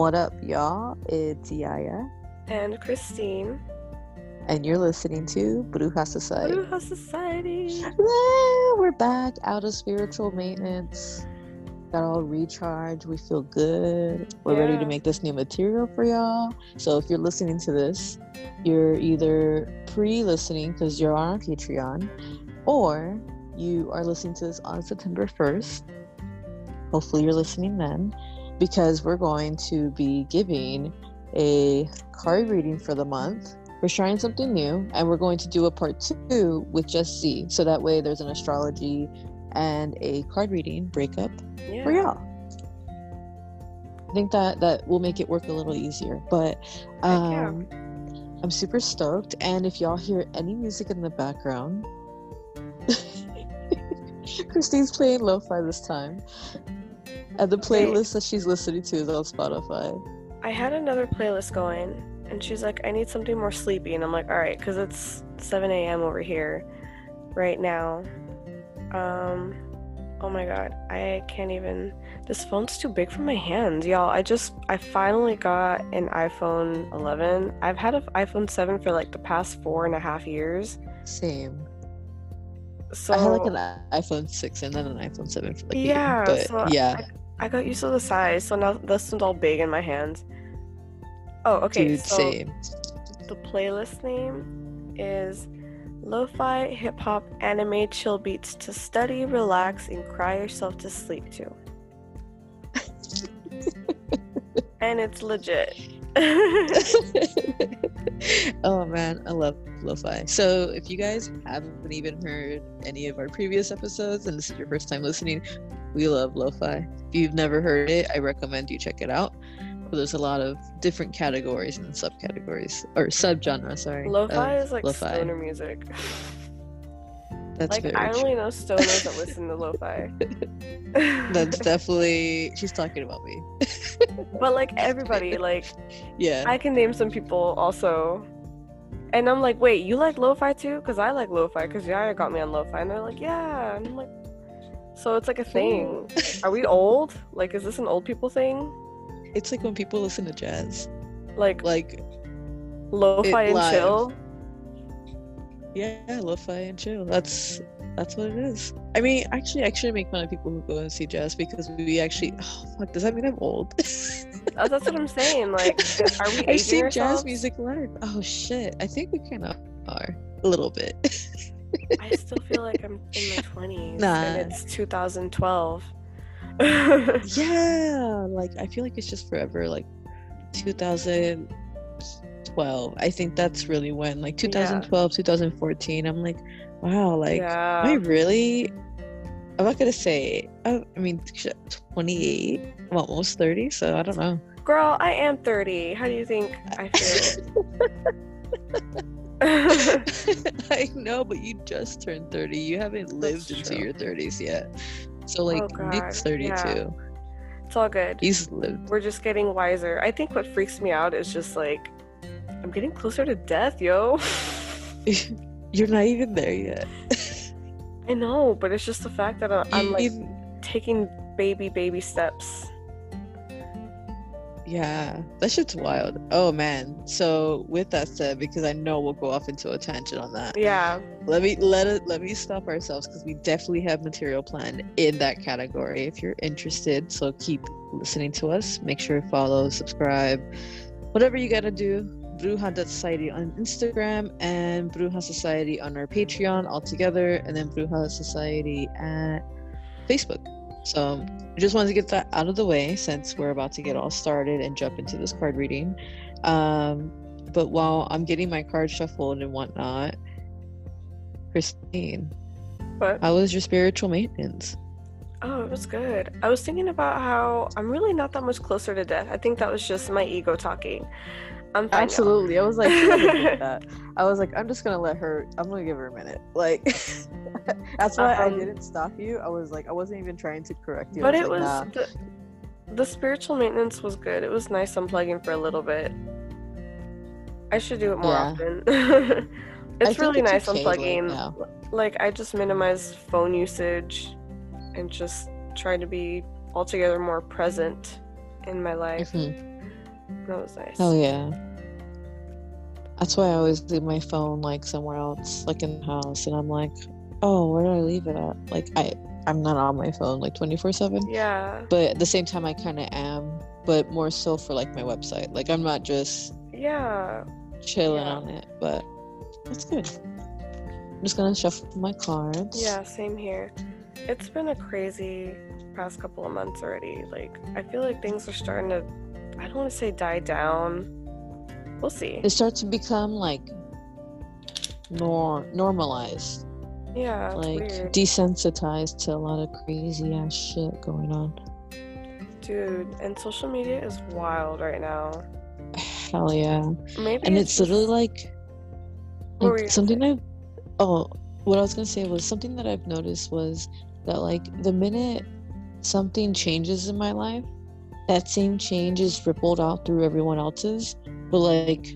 What up, y'all? It's Yaya, and Christine. and you're listening to Bruja Society. Bruja Society. We're back out of spiritual maintenance. Got all recharged. We feel good. We're ready to make this new material for y'all. So if you're listening to this, you're either pre-listening because you're on Patreon, or you are listening to this on September 1st. Hopefully you're listening then, because we're going to be giving a card reading for the month. We're trying something new, and we're going to do a part two with just C. So that way there's an astrology and a card reading breakup Yeah. for y'all. I think that that will make it work a little easier. But um, I'm super stoked. And if y'all hear any music in the background, Christine's playing lo-fi this time. And the playlist that she's listening to is on Spotify. I had another playlist going, and she's like, I need something more sleepy. And I'm like, all right, because it's 7 a.m. over here right now. Um, oh my god, I can't even. This phone's too big for my hands, y'all. I just, I finally got an iPhone 11. I've had an iPhone 7 for like the past four and a half years. Same. So I had like an iPhone 6 and then an iPhone 7 for like a year. Yeah, But so yeah, I got used to the size, so now this one's all big in my hands. Oh, okay. dude, so same. the playlist name is Lo-fi hip hop anime chill beats to study, relax, and cry yourself to sleep to. and it's legit. oh man, I love lo-fi. So if you guys haven't even heard any of our previous episodes and this is your first time listening, we love lo-fi. If you've never heard it, I recommend you check it out. But There's a lot of different categories and subcategories or subgenre. Sorry, Lo-fi is like lo-fi. stoner music. That's like I true. only know stoners that listen to lo-fi. That's definitely she's talking about me. but like everybody, like Yeah. I can name some people also. And I'm like, wait, you like lo-fi too? Because I like lo-fi because Yaya got me on lo-fi. And they're like, yeah. And I'm like, so it's like a thing. Are we old? Like, is this an old people thing? it's like when people listen to jazz. Like, Like lo-fi and live. chill? Yeah, lo-fi and chill. That's that's what it is. I mean, actually, I actually make fun of people who go and see jazz because we actually. Oh fuck! Does that mean I'm old? Oh, that's what I'm saying. Like, are we I've seen jazz music live. Oh shit! I think we kind of are a little bit. I still feel like I'm in my 20s. Nah. And it's 2012. yeah, like I feel like it's just forever. Like 2012. I think that's really when, like 2012, 2014. I'm like, wow, like. yeah. I really? I'm not gonna say. I, I mean, 28. I'm almost 30, so I don't know. Girl, I am 30. How do you think I feel? I know, but you just turned 30. You haven't lived That's into true. your 30s yet. So like Oh, Nick's 32. yeah. it's all good. He's lived. We're just getting wiser. I think what freaks me out is just like I'm getting closer to death, yo. You're not even there yet. I know, but it's just the fact that I- I'm like taking baby baby steps. yeah, that shit's wild. Oh man. So with that said, because I know we'll go off into a tangent on that. Yeah. let me let it let me stop ourselves because we definitely have material planned in that category if you're interested so keep listening to us make sure to follow subscribe whatever you gotta do bruja society on instagram and bruja society on our patreon all together and then bruja society at facebook so i just wanted to get that out of the way since we're about to get all started and jump into this card reading um but while i'm getting my cards shuffled and whatnot Christine, But how was your spiritual maintenance? oh, it was good. I was thinking about how I'm really not that much closer to death. I think that was just my ego talking. I'm. Absolutely. I was like, she doesn't get that. I was like, I'm just gonna let her. I'm gonna give her a minute. Like, that's why I Um, didn't stop you. I was like, I wasn't even trying to correct you. I But it like, was nah. the, the spiritual maintenance was good. It was nice unplugging for a little bit. I should do it more Yeah. often. It's really nice right unplugging. like I just minimize phone usage and just try to be altogether more present in my life. Mhm. That was nice. Hell yeah. That's why I always leave my phone like somewhere else, like in the house, and I'm like, oh, where did I leave it at? Like I, I'm not on my phone like 24 seven. Yeah. But at the same time, I kind of am, but more so for like my website. Like I'm not just Yeah. chilling Yeah. on it, but that's good. I'm just gonna shuffle my cards. Yeah, same here. It's been a crazy past couple of months already. Like, I feel like things are starting to, I don't want to say die down. We'll see. It starts to become like nor normalized, Yeah, like weird. desensitized to a lot of crazy ass shit going on. Dude, and social media is wild right now. Hell yeah. Maybe and it's literally just- like, like something? I've oh what I was gonna say was something that I've noticed was that like the minute something changes in my life, that same change is rippled out through everyone else's, but like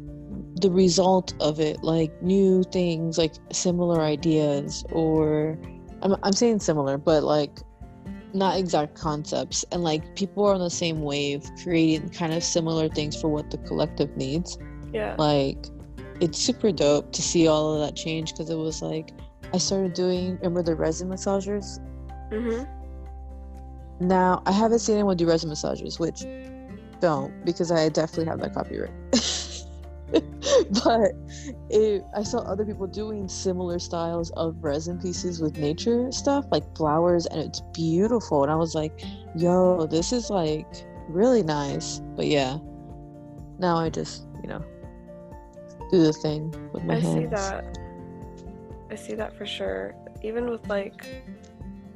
the result of it, like new things, like similar ideas, or I'm I'm saying similar, but like not exact concepts, and like people are on the same wave, creating kind of similar things for what the collective needs yeah. like it's super dope to see all of that change because it was like I started doing remember the resin massagers Mm-hmm. Now I haven't seen anyone do resin massagers which don't because I definitely have that copyright. But it, I saw other people doing similar styles of resin pieces with nature stuff like flowers and it's beautiful. And I was like yo this is like really nice. But yeah. Now I just you know do the thing with my I hands. see that. I see that for sure. Even with like,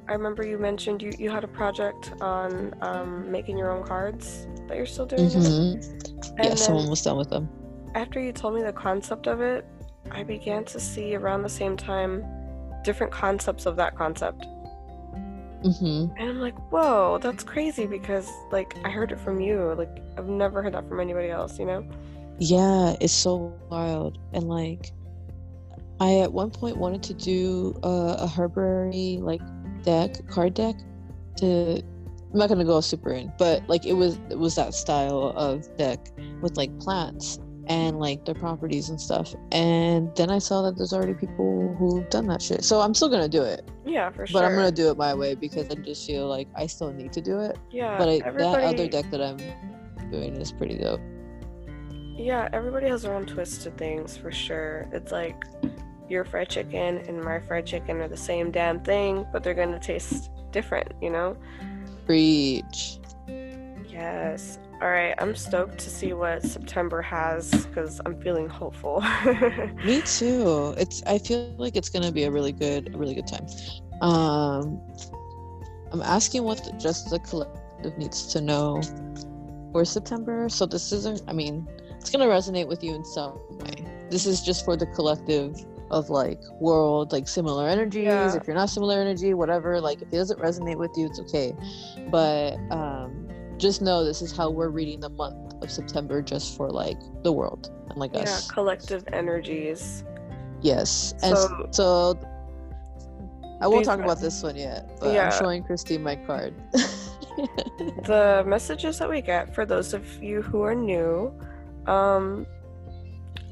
I remember you mentioned you, you had a project on um, making your own cards that you're still doing. Mhm. And yeah, someone was done with them. after you told me the concept of it, I began to see around the same time different concepts of that concept. hmm And I'm like, whoa, that's crazy because like I heard it from you. Like I've never heard that from anybody else, you know? Yeah, it's so wild. And like, I at one point wanted to do a, a herbary like deck, card deck. To I'm not gonna go super in, but like it was it was that style of deck with like plants and like their properties and stuff. And then I saw that there's already people who've done that shit. So I'm still gonna do it, Yeah, for sure. but I'm gonna do it my way because I just feel like I still need to do it. yeah, but I, everybody, that other deck that I'm doing is pretty dope. Yeah, everybody has their own twist to things for sure. It's like your fried chicken and my fried chicken are the same damn thing, but they're gonna taste different, you know? Preach. Yes. All right, I'm stoked to see what September has because I'm feeling hopeful. Me too. It's. I feel like it's gonna be a really good, a really good time. Um, I'm asking what the, just the collective needs to know for September. So this isn't. I mean, it's gonna resonate with you in some way. This is just for the collective of like world, like similar energies. Yeah. If you're not similar energy, whatever. Like if it doesn't resonate with you, it's okay. But um, just know this is how we're reading the month of September, just for like the world and like us. yeah, us. collective energies. Yes. And So- so, I won't talk about this one yet, but Yeah. I'm showing Christine my card. the messages that we get for those of you who are new um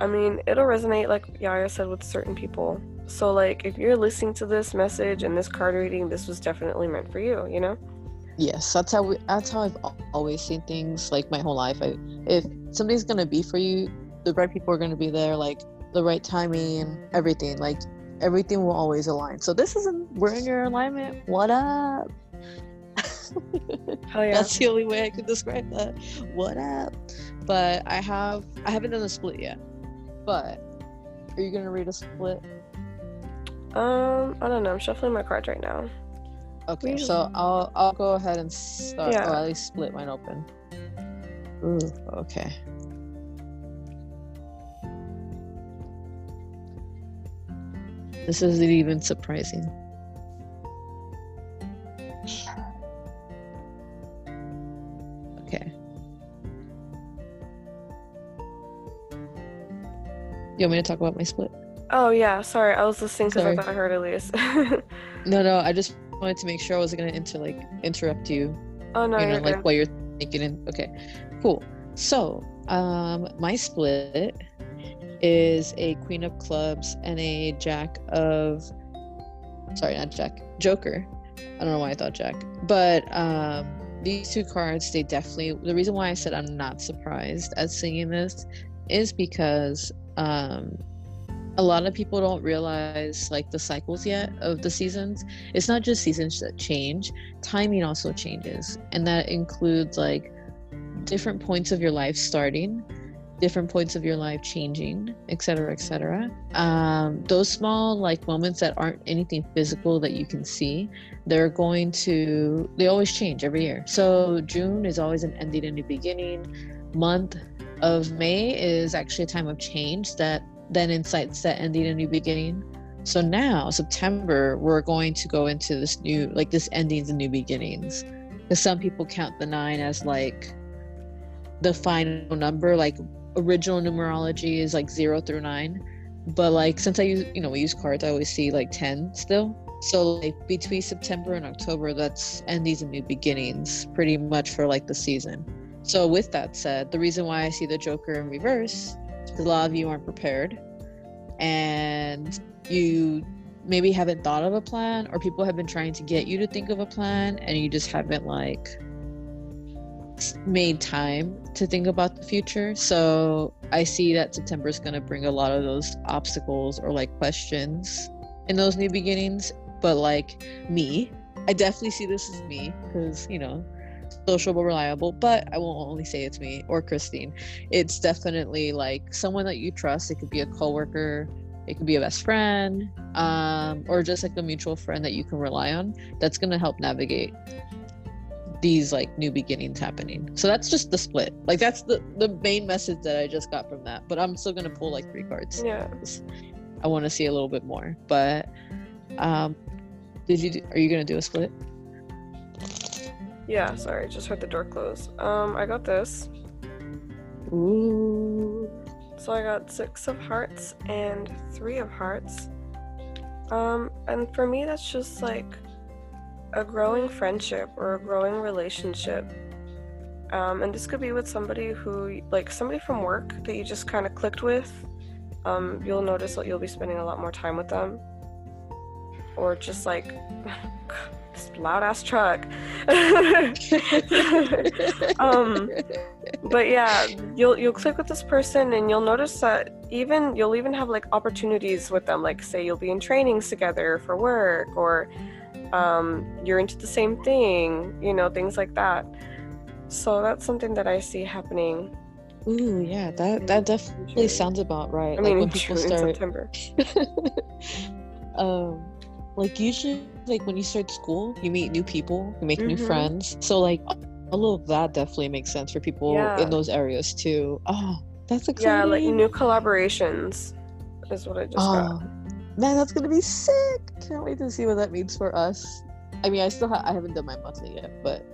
i mean it'll resonate like yaya said with certain people so like if you're listening to this message and this card reading this was definitely meant for you you know yes, that's how we, that's how I've always seen things like my whole life. I, if somebody's gonna be for you, the right people are gonna be there, like the right timing, everything. Like everything will always align. So this isn't we're in your alignment. What up? hell yeah That's the only way I can describe that. What up? But I have I haven't done a split yet. But are you gonna read a split? um i don't know i'm shuffling my cards right now Okay, so I'll I'll go ahead and start Yeah. or at least split mine open. Ooh, okay. This isn't even surprising. You want me to talk about my split? oh yeah sorry i was listening because i thought i heard elise No, no. I just wanted to make sure I wasn't gonna inter like interrupt you oh no you know, you're like good. what you're thinking. And okay, cool. So, um, my split is a Queen of Clubs and a Jack of. Sorry, not Jack. Joker. I don't know why I thought Jack. But um, these two cards, they definitely. The reason why I said I'm not surprised at seeing this is because um, a lot of people don't realize like the cycles yet of the seasons. It's not just seasons that change, timing also changes. And that includes like different points of your life starting different points of your life changing etc etc um, those small like moments that aren't anything physical that you can see they're going to they always change every year so june is always an ending and new beginning month of may is actually a time of change that then incites that ending and new beginning. So now september we're going to go into this new like this endings and new beginnings. Because some people count the nine as like the final number like original numerology is like zero through nine. But like since i use you know we use cards i always see like 10 still. So like between september and october that's endings and new beginnings pretty much for like the season so with that said the reason why i see the joker in reverse is a lot of you aren't prepared and you maybe haven't thought of a plan or people have been trying to get you to think of a plan and you just haven't like made time to think about the future. So I see that September is going to bring a lot of those obstacles or like questions in those new beginnings. But like me, I definitely see this as me because, you know, social but reliable. But I won't only say it's me or Christine. It's definitely like someone that you trust. It could be a coworker, it could be a best friend, um, or just like a mutual friend that you can rely on that's going to help navigate these like new beginnings happening. So that's just the split. Like that's the the main message that I just got from that. But I'm still gonna pull like three cards. Yeah. I want to see a little bit more. But um, did you? Do, are you gonna do a split? Yeah. Sorry, just heard the door close. Um, I got this. Ooh. So I got six of hearts and three of hearts. Um, and for me, that's just like a growing friendship or a growing relationship. Um, and this could be with somebody who, like somebody from work that you just kind of clicked with. Um, you'll notice that you'll be spending a lot more time with them. Or just like loud ass truck. um, but yeah, you'll you'll click with this person and you'll notice that even you'll even have like opportunities with them. Like say you'll be in trainings together for work or um, you're into the same thing, you know, things like that. So that's something that I see happening. Ooh, yeah, that that definitely sounds about right. I mean, like when people start September. um, like usually, like when you start school, you meet new people, you make mm-hmm. new friends. So like all of that definitely makes sense for people yeah. in those areas too. Oh, that's exciting. Yeah, like new collaborations is what I just oh, got man, that's gonna be sick. Can't wait to see what that means for us. I mean, I still ha- I haven't done my monthly yet, but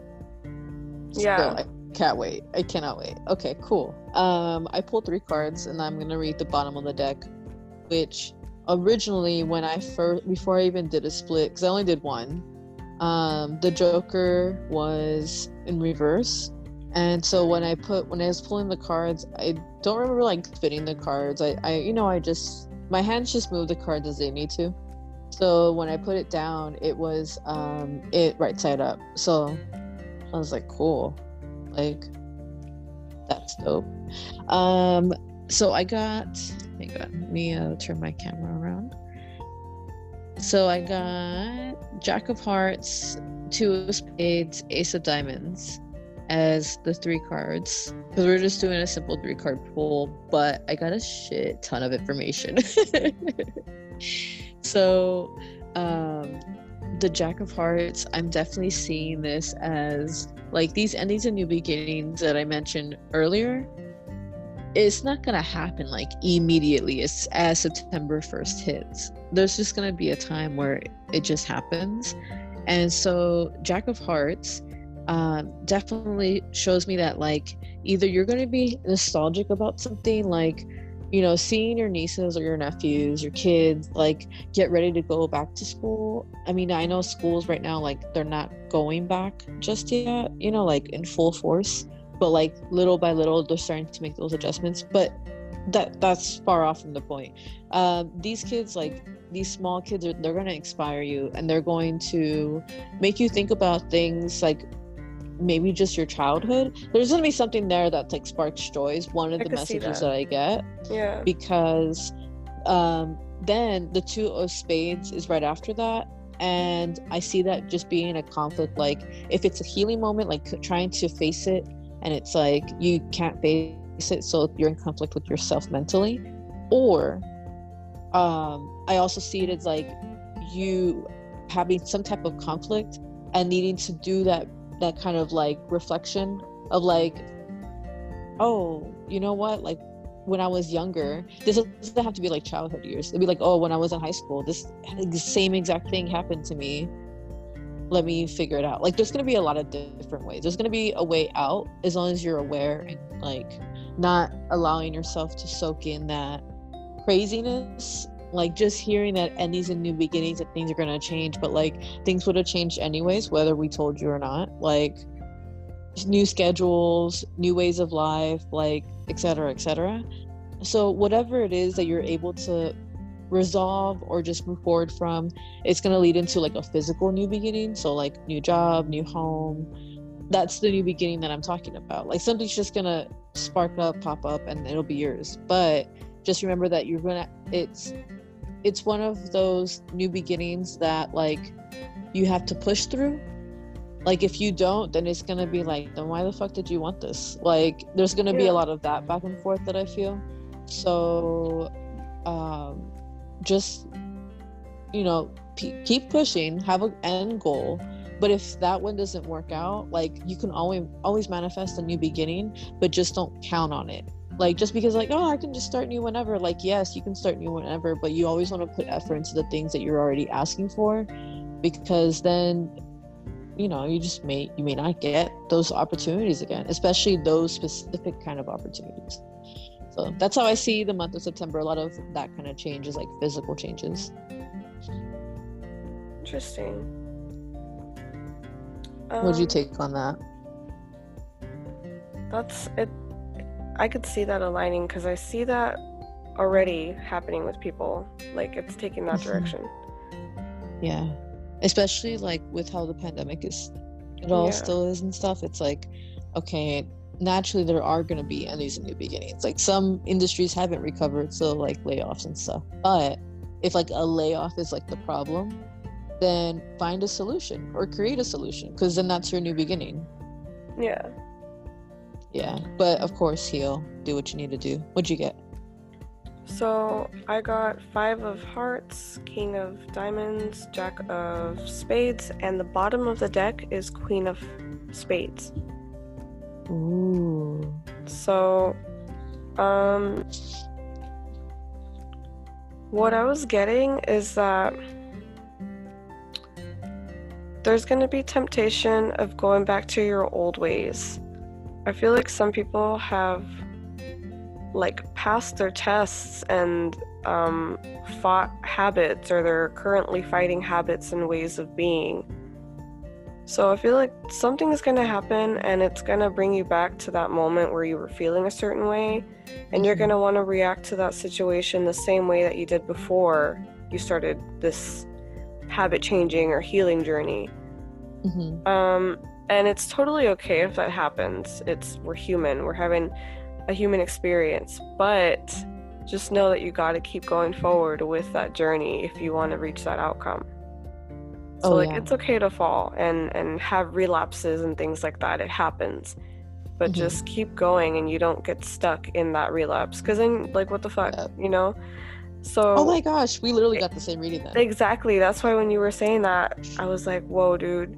yeah, I can't wait. I cannot wait. Okay, cool. Um, I pulled three cards, and I'm gonna read the bottom of the deck, which originally when I first before I even did a split, because I only did one. Um, the Joker was in reverse, and so when I put when I was pulling the cards, I don't remember like fitting the cards. I, I you know I just my hands just move the cards as they need to. So when I put it down, it was um it right side up. So I was like, cool. Like that's dope. Um so I got hang on, let me uh, turn my camera around. So I got Jack of Hearts, Two of Spades, Ace of Diamonds as the three cards because we're just doing a simple three card pull, but I got a shit ton of information. so, um, the Jack of Hearts, I'm definitely seeing this as like these endings and new beginnings that I mentioned earlier. It's not gonna happen like immediately as, as September 1st hits. There's just gonna be a time where it just happens. And so, Jack of Hearts uh, definitely shows me that like either you're going to be nostalgic about something like you know seeing your nieces or your nephews your kids like get ready to go back to school i mean i know schools right now like they're not going back just yet you know like in full force but like little by little they're starting to make those adjustments but that that's far off from the point um, these kids like these small kids are they're going to inspire you and they're going to make you think about things like maybe just your childhood there's going to be something there that like sparks joys one of I the messages that. that i get Yeah. because um, then the two of spades is right after that and i see that just being a conflict like if it's a healing moment like trying to face it and it's like you can't face it so you're in conflict with yourself mentally or um i also see it as like you having some type of conflict and needing to do that that kind of like reflection of like oh you know what like when I was younger, this doesn't have to be like childhood years. It'd be like, oh, when I was in high school, this same exact thing happened to me. Let me figure it out. Like, there's gonna be a lot of different ways. There's gonna be a way out as long as you're aware and like not allowing yourself to soak in that craziness. Like just hearing that endings and new beginnings that things are gonna change, but like things would have changed anyways, whether we told you or not. Like new schedules, new ways of life, like etc etc so whatever it is that you're able to resolve or just move forward from it's going to lead into like a physical new beginning. So like new job new home. That's the new beginning that i'm talking about. Like something's just going to spark up pop up and it'll be yours. But just remember that you're going to it's it's one of those new beginnings that like you have to push through. Like if you don't then it's gonna be like then why the fuck did you want this? Like there's gonna be a lot of that back and forth that i feel. So um just you know keep pushing have an end goal. But if that one doesn't work out like you can always always manifest a new beginning but just don't count on it. Like just because like oh i can just start new whenever. Like yes you can start new whenever but you always want to put effort into the things that you're already asking for because then you know you just may you may not get those opportunities again especially those specific kind of opportunities so that's how i see the month of september a lot of that kind of changes like physical changes Interesting. what'd you Um, take on that That's it. I could see that aligning because I see that already happening with people. Like it's taking that Mhm. direction. yeah especially like with how the pandemic is it all Yeah. still is and stuff it's like okay naturally there are going to be and these new beginnings like some industries haven't recovered so like layoffs and stuff. But if like a layoff is like the problem then find a solution or create a solution because then that's your new beginning. Yeah. yeah but of course heal do what you need to do. What'd you get? So I got five of hearts, king of diamonds, jack of spades, and the bottom of the deck is queen of spades. Ooh. So, um, what I was getting is that there's going to be temptation of going back to your old ways. I feel like some people have like passed their tests and um, fought habits or they're currently fighting habits and ways of being. So I feel like something is going to happen and it's going to bring you back to that moment where you were feeling a certain way and you're Mhm. going to want to react to that situation the same way that you did before you started this habit changing or healing journey. Mhm. Um, and it's totally okay if that happens. It's we're human. We're having a human experience, but just know that you got to keep going forward with that journey if you want to reach that outcome. So Oh, like yeah. it's okay to fall and and have relapses and things like that. It happens. But Mhm. just keep going and you don't get stuck in that relapse cuz then like what the fuck, Yep. you know? So oh my gosh we literally got the same reading then Exactly. That's why when you were saying that, I was like, "Whoa, dude,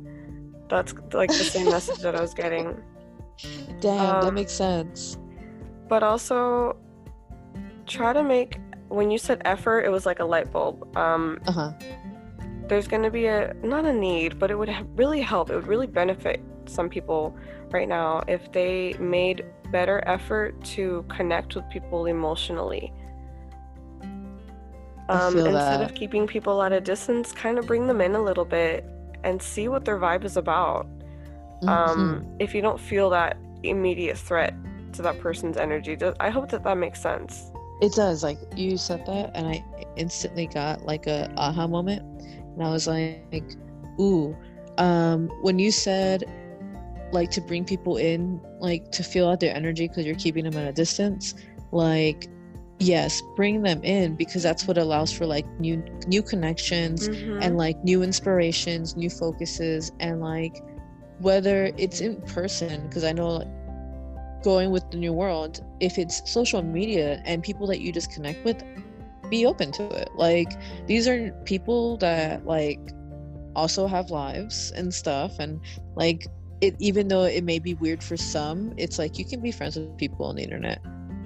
that's like the same message that I was getting." damn that um, makes sense But also, try to make when you said effort, it was like a light bulb. Um, uh-huh there's going to be a not a need, but it would really help. It would really benefit some people right now if they made better effort to connect with people emotionally. Um, instead that. of keeping people at a distance, kind of bring them in a little bit and see what their vibe is about. Mhm. Um, if you don't feel that immediate threat to that person's energy. I hope that that makes sense. It does. Like you said that, and I instantly got like a aha moment, and I was like, "Ooh." Um, when you said like to bring people in, like to feel out their energy because you're keeping them at a distance, like yes bring them in because that's what allows for like new new connections mm-hmm. and like new inspirations new focuses and like whether it's in person because i know going with the new world if it's social media and people that you just connect with be open to it like these are people that like also have lives and stuff and like it even though it may be weird for some it's like you can be friends with people on the internet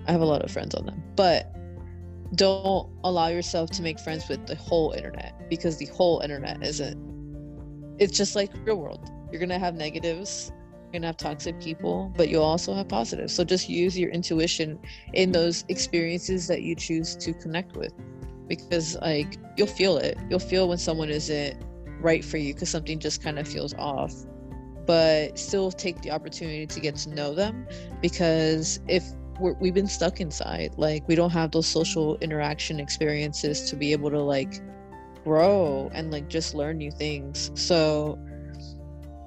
I have a lot of friends on them. But don't allow yourself to make friends with the whole internet because the whole internet isn't it's just like real world. You're gonna have negatives, you're gonna have toxic people, but you'll also have positive. So just use your intuition in those experiences that you choose to connect with. Because like you'll feel it. You'll feel when someone isn't right for you because something just kind of feels off but still take the opportunity to get to know them because if we have been stuck inside like we don't have those social interaction experiences to be able to like grow and like just learn new things so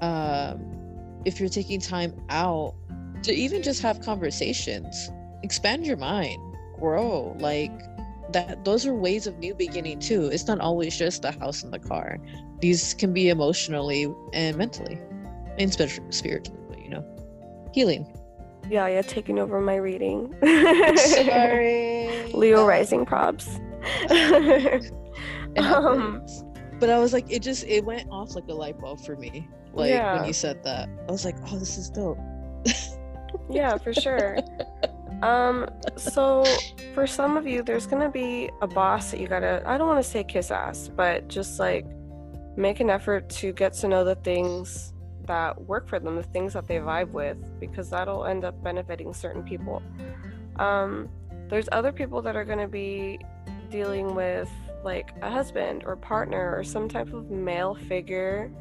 um if you're taking time out to even just have conversations expand your mind grow like that those are ways of new beginning too it's not always just the house and the car these can be emotionally and mentally and spiritually you know healing yeah, yeah, taking over my reading. Sorry. Leo rising props. um, but I was like, it just it went off like a light bulb for me. Like yeah. when you said that, I was like, oh, this is dope. yeah, for sure. Um, so for some of you, there's gonna be a boss that you gotta. I don't want to say kiss ass, but just like make an effort to get to know the things that work for them, the things that they vibe with, because that'll end up benefiting certain people. Um, there's other people that are going to be dealing with like a husband or partner or some type of male figure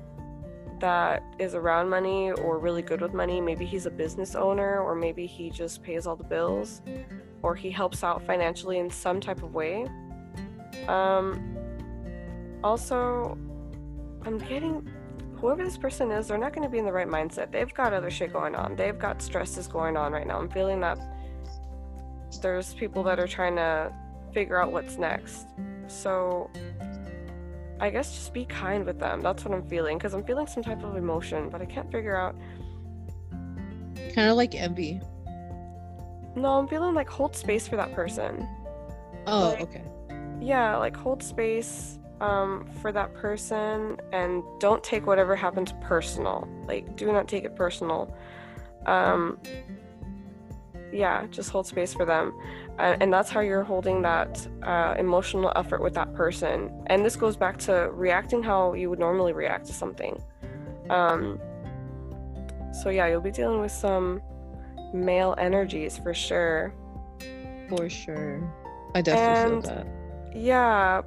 that is around money or really good with money. Maybe he's a business owner, or maybe he just pays all the bills, or he helps out financially in some type of way. Um, also, I'm getting whoever this person is, they're not going to be in the right mindset. They've got other shit going on. They've got stresses going on right now. I'm feeling that there's people that are trying to figure out what's next. So I guess just be kind with them. That's what I'm feeling because I'm feeling some type of emotion, but I can't figure out. Kind of like envy. No, I'm feeling like hold space for that person. Oh, like, okay. Yeah, like hold space um, for that person and don't take whatever happens personal. Like, do not take it personal. Um, yeah, just hold space for them. Uh, and that's how you're holding that uh, emotional effort with that person. And this goes back to reacting how you would normally react to something. Um, so, yeah, you'll be dealing with some male energies for sure. For sure. I definitely and, feel that. Yeah,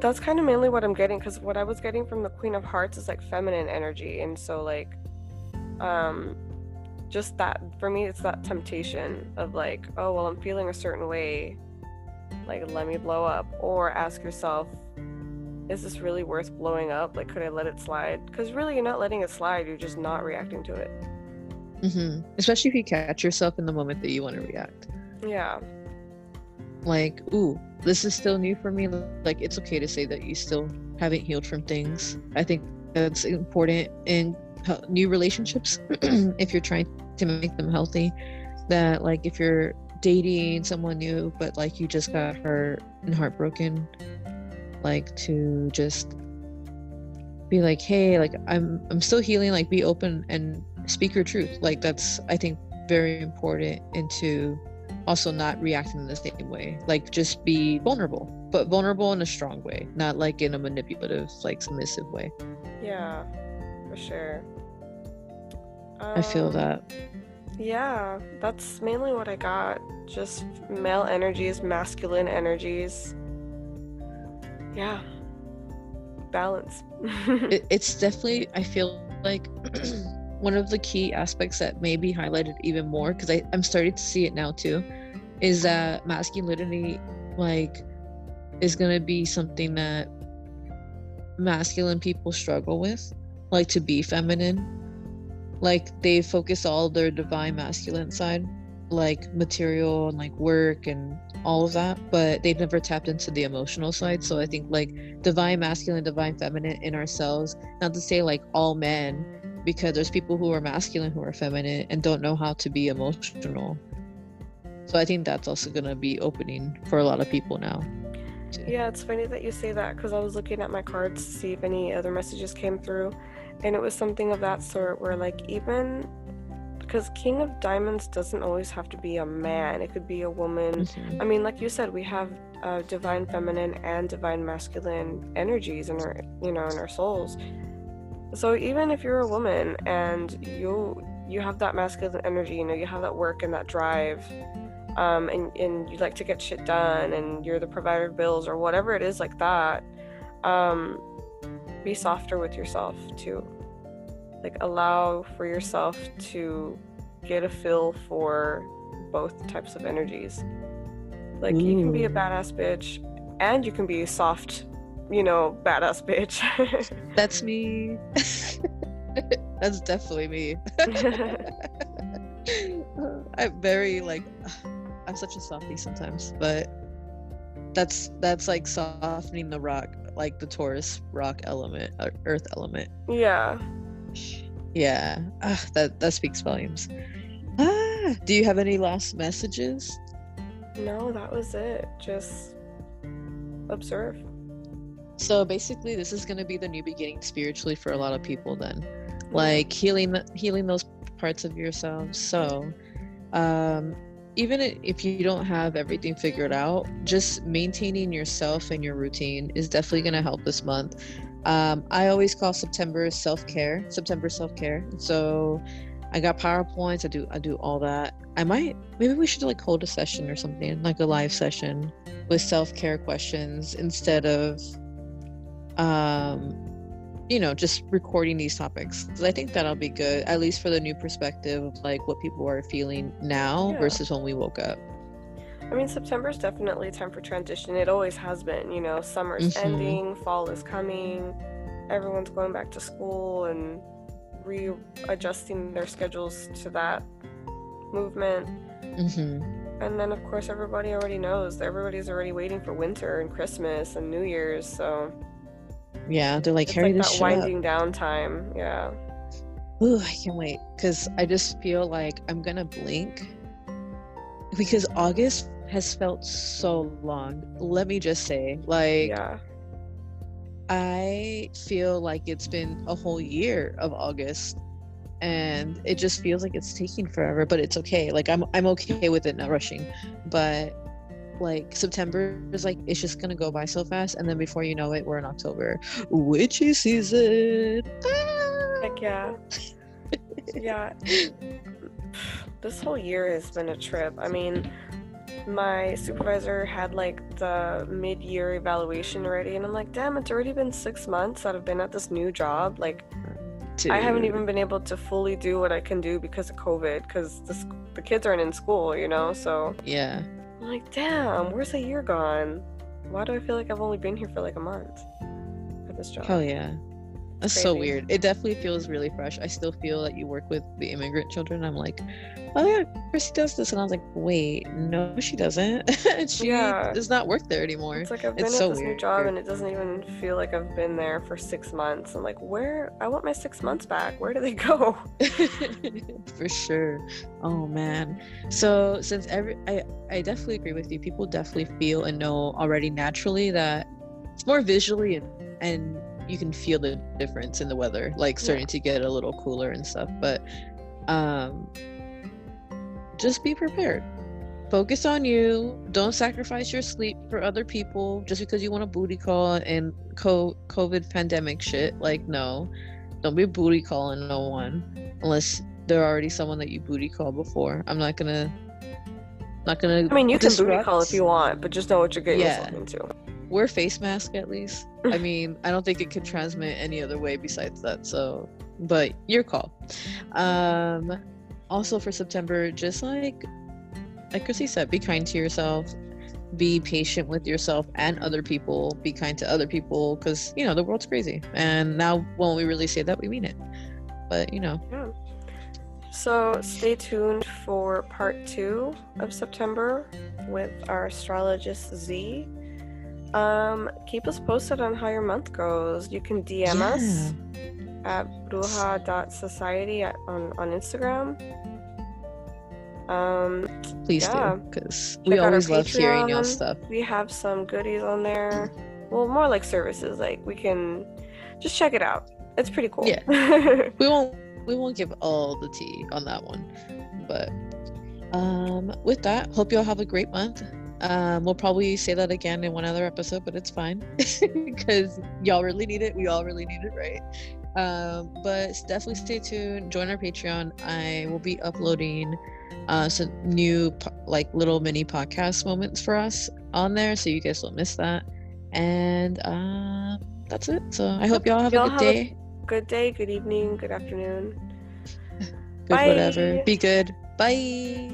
that's kind of mainly what I'm getting because what I was getting from the Queen of Hearts is like feminine energy, and so like, um, just that for me, it's that temptation of like, oh well, I'm feeling a certain way, like let me blow up, or ask yourself, is this really worth blowing up? Like, could I let it slide? Because really, you're not letting it slide; you're just not reacting to it. Mm-hmm. Especially if you catch yourself in the moment that you want to react. Yeah. Like, ooh, this is still new for me. Like, it's okay to say that you still haven't healed from things. I think that's important in new relationships if you're trying to make them healthy. That, like, if you're dating someone new, but like you just got hurt and heartbroken, like, to just be like, hey, like, I'm I'm still healing. Like, be open and speak your truth. Like, that's I think very important into also not reacting in the same way. Like just be vulnerable, but vulnerable in a strong way, not like in a manipulative, like submissive way. Yeah, for sure. Um, I feel um, that. Yeah, that's mainly what I got. Just male energies, masculine energies. Yeah. Balance. it, it's definitely, I feel like one of the key aspects that may be highlighted even more because i'm starting to see it now too is that masculinity like is going to be something that masculine people struggle with like to be feminine. Like they focus all their divine masculine side like material and like work and all of that but they've never tapped into the emotional side. So i think like divine masculine divine feminine in ourselves not to say like all men because there's people who are masculine who are feminine and don't know how to be emotional. So i think that's also going to be opening for a lot of people now too. yeah it's funny that you say that because i was looking at my cards to see if any other messages came through and it was something of that sort where like even because King of Diamonds doesn't always have to be a man. It could be a woman. Mm-hmm. I mean, like you said, we have uh, divine feminine and divine masculine energies in our, you know, in our souls. So even if you're a woman and you you have that masculine energy, you know, you have that work and that drive, um, and and you like to get shit done, and you're the provider of bills or whatever it is like that. Um, be softer with yourself too like allow for yourself to get a feel for both types of energies. Like Ooh. you can be a badass bitch and you can be a soft, you know, badass bitch. That's me. That's definitely me. I'm very like I'm such a softie sometimes, but that's that's like softening the rock, like the Taurus rock element, earth element. Yeah. Yeah, ah, that that speaks volumes. Ah, do you have any last messages? No, that was it. Just observe. So basically, this is going to be the new beginning spiritually for a lot of people. Then, like healing healing those parts of yourself. So, um, even if you don't have everything figured out, just maintaining yourself and your routine is definitely going to help this month. Um, I always call September self care. September self care. So I got PowerPoints. I do I do all that. I might maybe we should like hold a session or something like a live session with self care questions instead of um you know just recording these topics because i think that'll be good at least for the new perspective of like what people are feeling now yeah. versus when we woke up I mean, September is definitely a time for transition. It always has been. You know, summer's mm-hmm. ending, fall is coming, everyone's going back to school and readjusting their schedules to that movement. Mm-hmm. And then, of course, everybody already knows everybody's already waiting for winter and Christmas and New Year's. So, yeah, they're like, hurry like that winding up. down time. Yeah. Ooh, I can't wait because I just feel like I'm gonna blink because August has felt so long. Let me just say, like, yeah. I feel like it's been a whole year of August and it just feels like it's taking forever, but it's okay. Like I'm I'm okay with it not rushing. But like September is like it's just gonna go by so fast and then before you know it we're in October. Witchy season. Ah! Heck yeah. yeah. This whole year has been a trip. I mean, my supervisor had like the mid-year evaluation already and i'm like damn it's already been six months that i've been at this new job like Dude. i haven't even been able to fully do what i can do because of covid because the, the kids aren't in school you know so yeah i'm like damn where's a year gone? Why do i feel like i've only been here for like a month at this job? Hell yeah that's so weird. It definitely feels really fresh. I still feel that you work with the immigrant children. I'm like, oh yeah, Chrissy does this, and I was like, wait, no, she doesn't. she yeah. does not work there anymore. It's like I've been it's at so this weird. new job, and it doesn't even feel like I've been there for six months. I'm like, where? I want my six months back. Where do they go? for sure. Oh man. So since every, I I definitely agree with you. People definitely feel and know already naturally that it's more visually and and you can feel the difference in the weather like starting yeah. to get a little cooler and stuff but um just be prepared focus on you don't sacrifice your sleep for other people just because you want a booty call and co- covid pandemic shit like no don't be booty calling no one unless they're already someone that you booty call before i'm not gonna not gonna i mean you disrupt. can booty call if you want but just know what you're getting yeah. yourself into wear face mask at least. I mean, I don't think it could transmit any other way besides that. So but your call. Um, also for September, just like like Chrissy said, be kind to yourself. Be patient with yourself and other people. Be kind to other people because you know the world's crazy. And now, when we really say that, we mean it. But you know, Yeah. So stay tuned for part two of September with our astrologist Z. Um, keep us posted on how your month goes. You can DM us at bruja.society at, on, on Instagram. Um, please Yeah. do because we always love hearing your stuff. we have some goodies on there. Well, more like services. Like we can just check it out. It's pretty cool. Yeah. we won't we won't give all the tea on that one but um with that hope you all have a great month um we'll probably say that again in one other episode but it's fine because y'all really need it. We all really need it right? Um but definitely stay tuned. Join our patreon. I will be uploading uh some new like little mini podcast moments for us on there so you guys don't miss that. And um that's it. So i hope y'all have Y'all a good have a- day. good day, good evening, good afternoon. good Bye. whatever be good. Bye